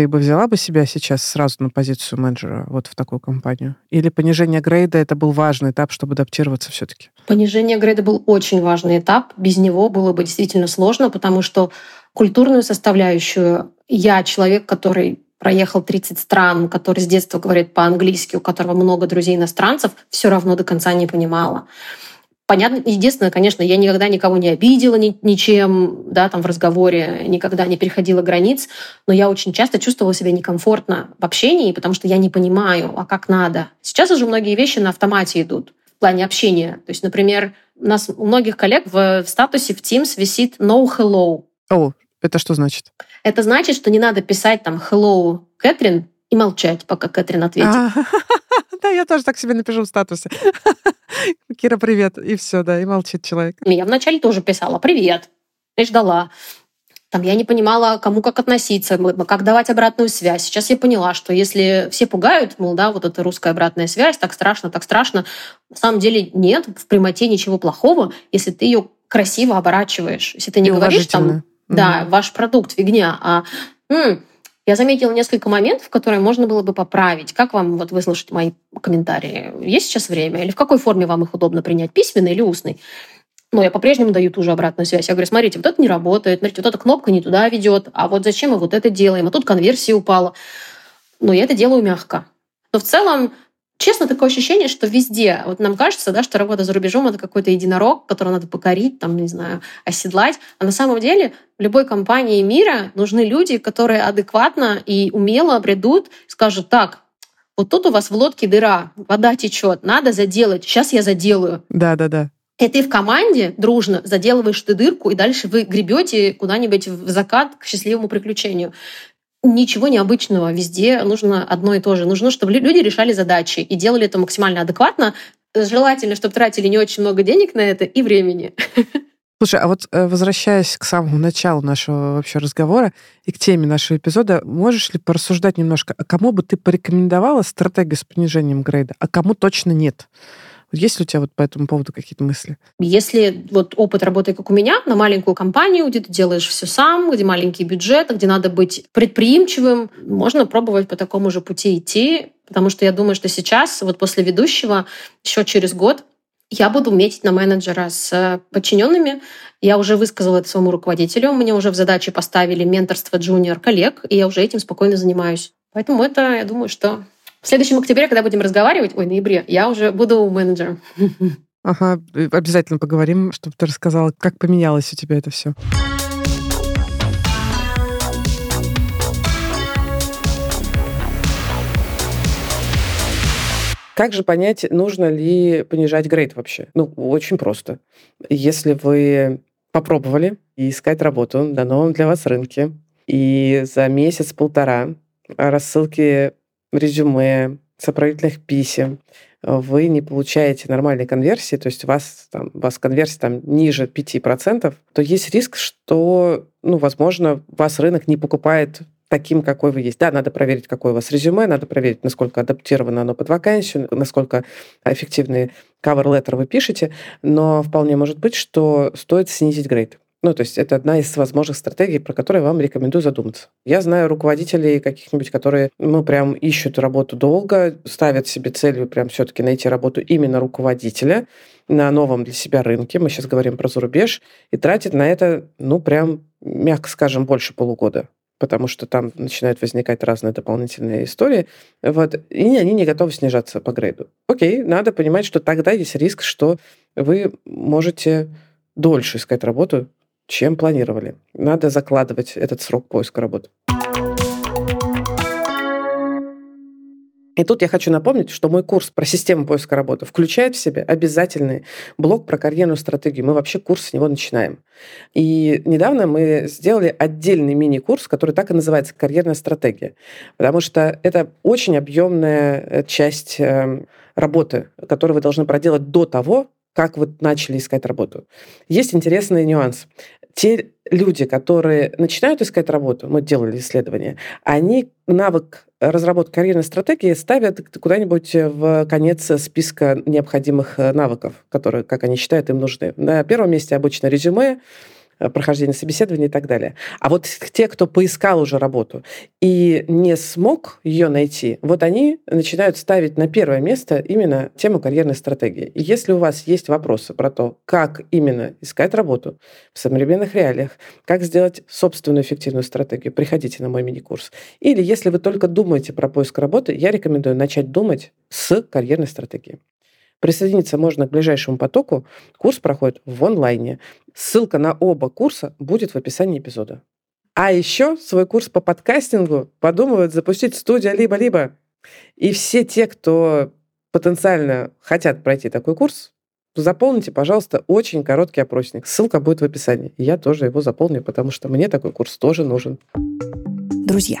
ты бы взяла бы себя сейчас сразу на позицию менеджера вот в такую компанию? Или понижение грейда это был важный этап, чтобы адаптироваться все-таки? Понижение грейда был очень важный этап. Без него было бы действительно сложно, потому что культурную составляющую я человек, который проехал 30 стран, который с детства говорит по-английски, у которого много друзей иностранцев, все равно до конца не понимала. Понятно, единственное, конечно, я никогда никого не обидела ни, ничем, да, там в разговоре, никогда не переходила границ, но я очень часто чувствовала себя некомфортно в общении, потому что я не понимаю, а как надо. Сейчас уже многие вещи на автомате идут в плане общения. То есть, например, у нас у многих коллег в, в статусе в Teams висит no hello. О, это что значит? Это значит, что не надо писать там hello, Кэтрин, и молчать, пока Кэтрин ответит. Да, я тоже так себе напишу в статусе. Кира, привет. И все, да, и молчит человек. Я вначале тоже писала «Привет». И ждала. Там я не понимала, кому как относиться, как давать обратную связь. Сейчас я поняла, что если все пугают, мол, да, вот эта русская обратная связь, так страшно, так страшно. На самом деле нет в прямоте ничего плохого, если ты ее красиво оборачиваешь. Если ты не говоришь там, да, ваш продукт фигня, а м, я заметила несколько моментов, которые можно было бы поправить. Как вам вот выслушать мои комментарии? Есть сейчас время? Или в какой форме вам их удобно принять? Письменный или устный? Но я по-прежнему даю ту же обратную связь. Я говорю, смотрите, вот это не работает, смотрите, вот эта кнопка не туда ведет, а вот зачем мы вот это делаем, а тут конверсия упала. Но я это делаю мягко. Но в целом Честно, такое ощущение, что везде, вот нам кажется, да, что работа за рубежом это какой-то единорог, которого надо покорить, там, не знаю, оседлать. А на самом деле в любой компании мира нужны люди, которые адекватно и умело придут, скажут, так, вот тут у вас в лодке дыра, вода течет, надо заделать, сейчас я заделаю. Да, да, да. И ты в команде дружно заделываешь ты дырку, и дальше вы гребете куда-нибудь в закат к счастливому приключению. Ничего необычного. Везде нужно одно и то же. Нужно, чтобы люди решали задачи и делали это максимально адекватно. Желательно, чтобы тратили не очень много денег на это и времени. Слушай, а вот э, возвращаясь к самому началу нашего вообще разговора и к теме нашего эпизода, можешь ли порассуждать немножко, а кому бы ты порекомендовала стратегию с понижением грейда, а кому точно нет? Есть ли у тебя вот по этому поводу какие-то мысли? Если вот опыт работы, как у меня, на маленькую компанию, где ты делаешь все сам, где маленький бюджет, где надо быть предприимчивым, можно пробовать по такому же пути идти, потому что я думаю, что сейчас, вот после ведущего, еще через год я буду метить на менеджера с подчиненными. Я уже высказала это своему руководителю. Мне уже в задачи поставили менторство джуниор коллег, и я уже этим спокойно занимаюсь. Поэтому это, я думаю, что в следующем октябре, когда будем разговаривать, ой, ноябре, я уже буду менеджером. Ага, обязательно поговорим, чтобы ты рассказала, как поменялось у тебя это все. Как же понять, нужно ли понижать грейд вообще? Ну, очень просто. Если вы попробовали искать работу на новом для вас рынке, и за месяц-полтора рассылки резюме, сопроводительных писем, вы не получаете нормальной конверсии, то есть у вас, там, у вас конверсия там, ниже 5%, то есть риск, что, ну, возможно, вас рынок не покупает таким, какой вы есть. Да, надо проверить, какое у вас резюме, надо проверить, насколько адаптировано оно под вакансию, насколько эффективный cover letter вы пишете, но вполне может быть, что стоит снизить грейд. Ну, то есть это одна из возможных стратегий, про которые вам рекомендую задуматься. Я знаю руководителей каких-нибудь, которые, ну, прям ищут работу долго, ставят себе целью прям все-таки найти работу именно руководителя на новом для себя рынке, мы сейчас говорим про зарубеж, и тратят на это, ну, прям, мягко скажем, больше полугода потому что там начинают возникать разные дополнительные истории, вот, и они не готовы снижаться по грейду. Окей, надо понимать, что тогда есть риск, что вы можете дольше искать работу, чем планировали. Надо закладывать этот срок поиска работы. И тут я хочу напомнить, что мой курс про систему поиска работы включает в себя обязательный блок про карьерную стратегию. Мы вообще курс с него начинаем. И недавно мы сделали отдельный мини-курс, который так и называется «Карьерная стратегия». Потому что это очень объемная э, часть эм, работы, которую вы должны проделать до того, как вы начали искать работу. Есть интересный нюанс те люди, которые начинают искать работу, мы делали исследования, они навык разработки карьерной стратегии ставят куда-нибудь в конец списка необходимых навыков, которые, как они считают, им нужны. На первом месте обычно резюме, Э, прохождения собеседования и так далее. А вот те, кто поискал уже работу и не смог ее найти, вот они начинают ставить на первое место именно тему карьерной стратегии. И если у вас есть вопросы про то, как именно искать работу в современных реалиях, как сделать собственную эффективную стратегию, приходите на мой мини-курс. Или если вы только думаете про поиск работы, я рекомендую начать думать с карьерной стратегии. Присоединиться можно к ближайшему потоку. Курс проходит в онлайне. Ссылка на оба курса будет в описании эпизода. А еще свой курс по подкастингу подумывают запустить студия «Либо-либо». И все те, кто потенциально хотят пройти такой курс, заполните, пожалуйста, очень короткий опросник. Ссылка будет в описании. Я тоже его заполню, потому что мне такой курс тоже нужен. Друзья,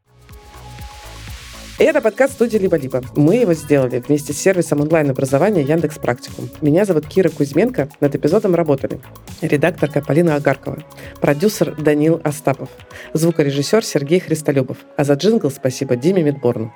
Это подкаст студии «Либо-либо». Мы его сделали вместе с сервисом онлайн-образования Яндекс Практикум. Меня зовут Кира Кузьменко. Над эпизодом работали редакторка Полина Агаркова, продюсер Данил Остапов, звукорежиссер Сергей Христолюбов. А за джингл спасибо Диме Медборну.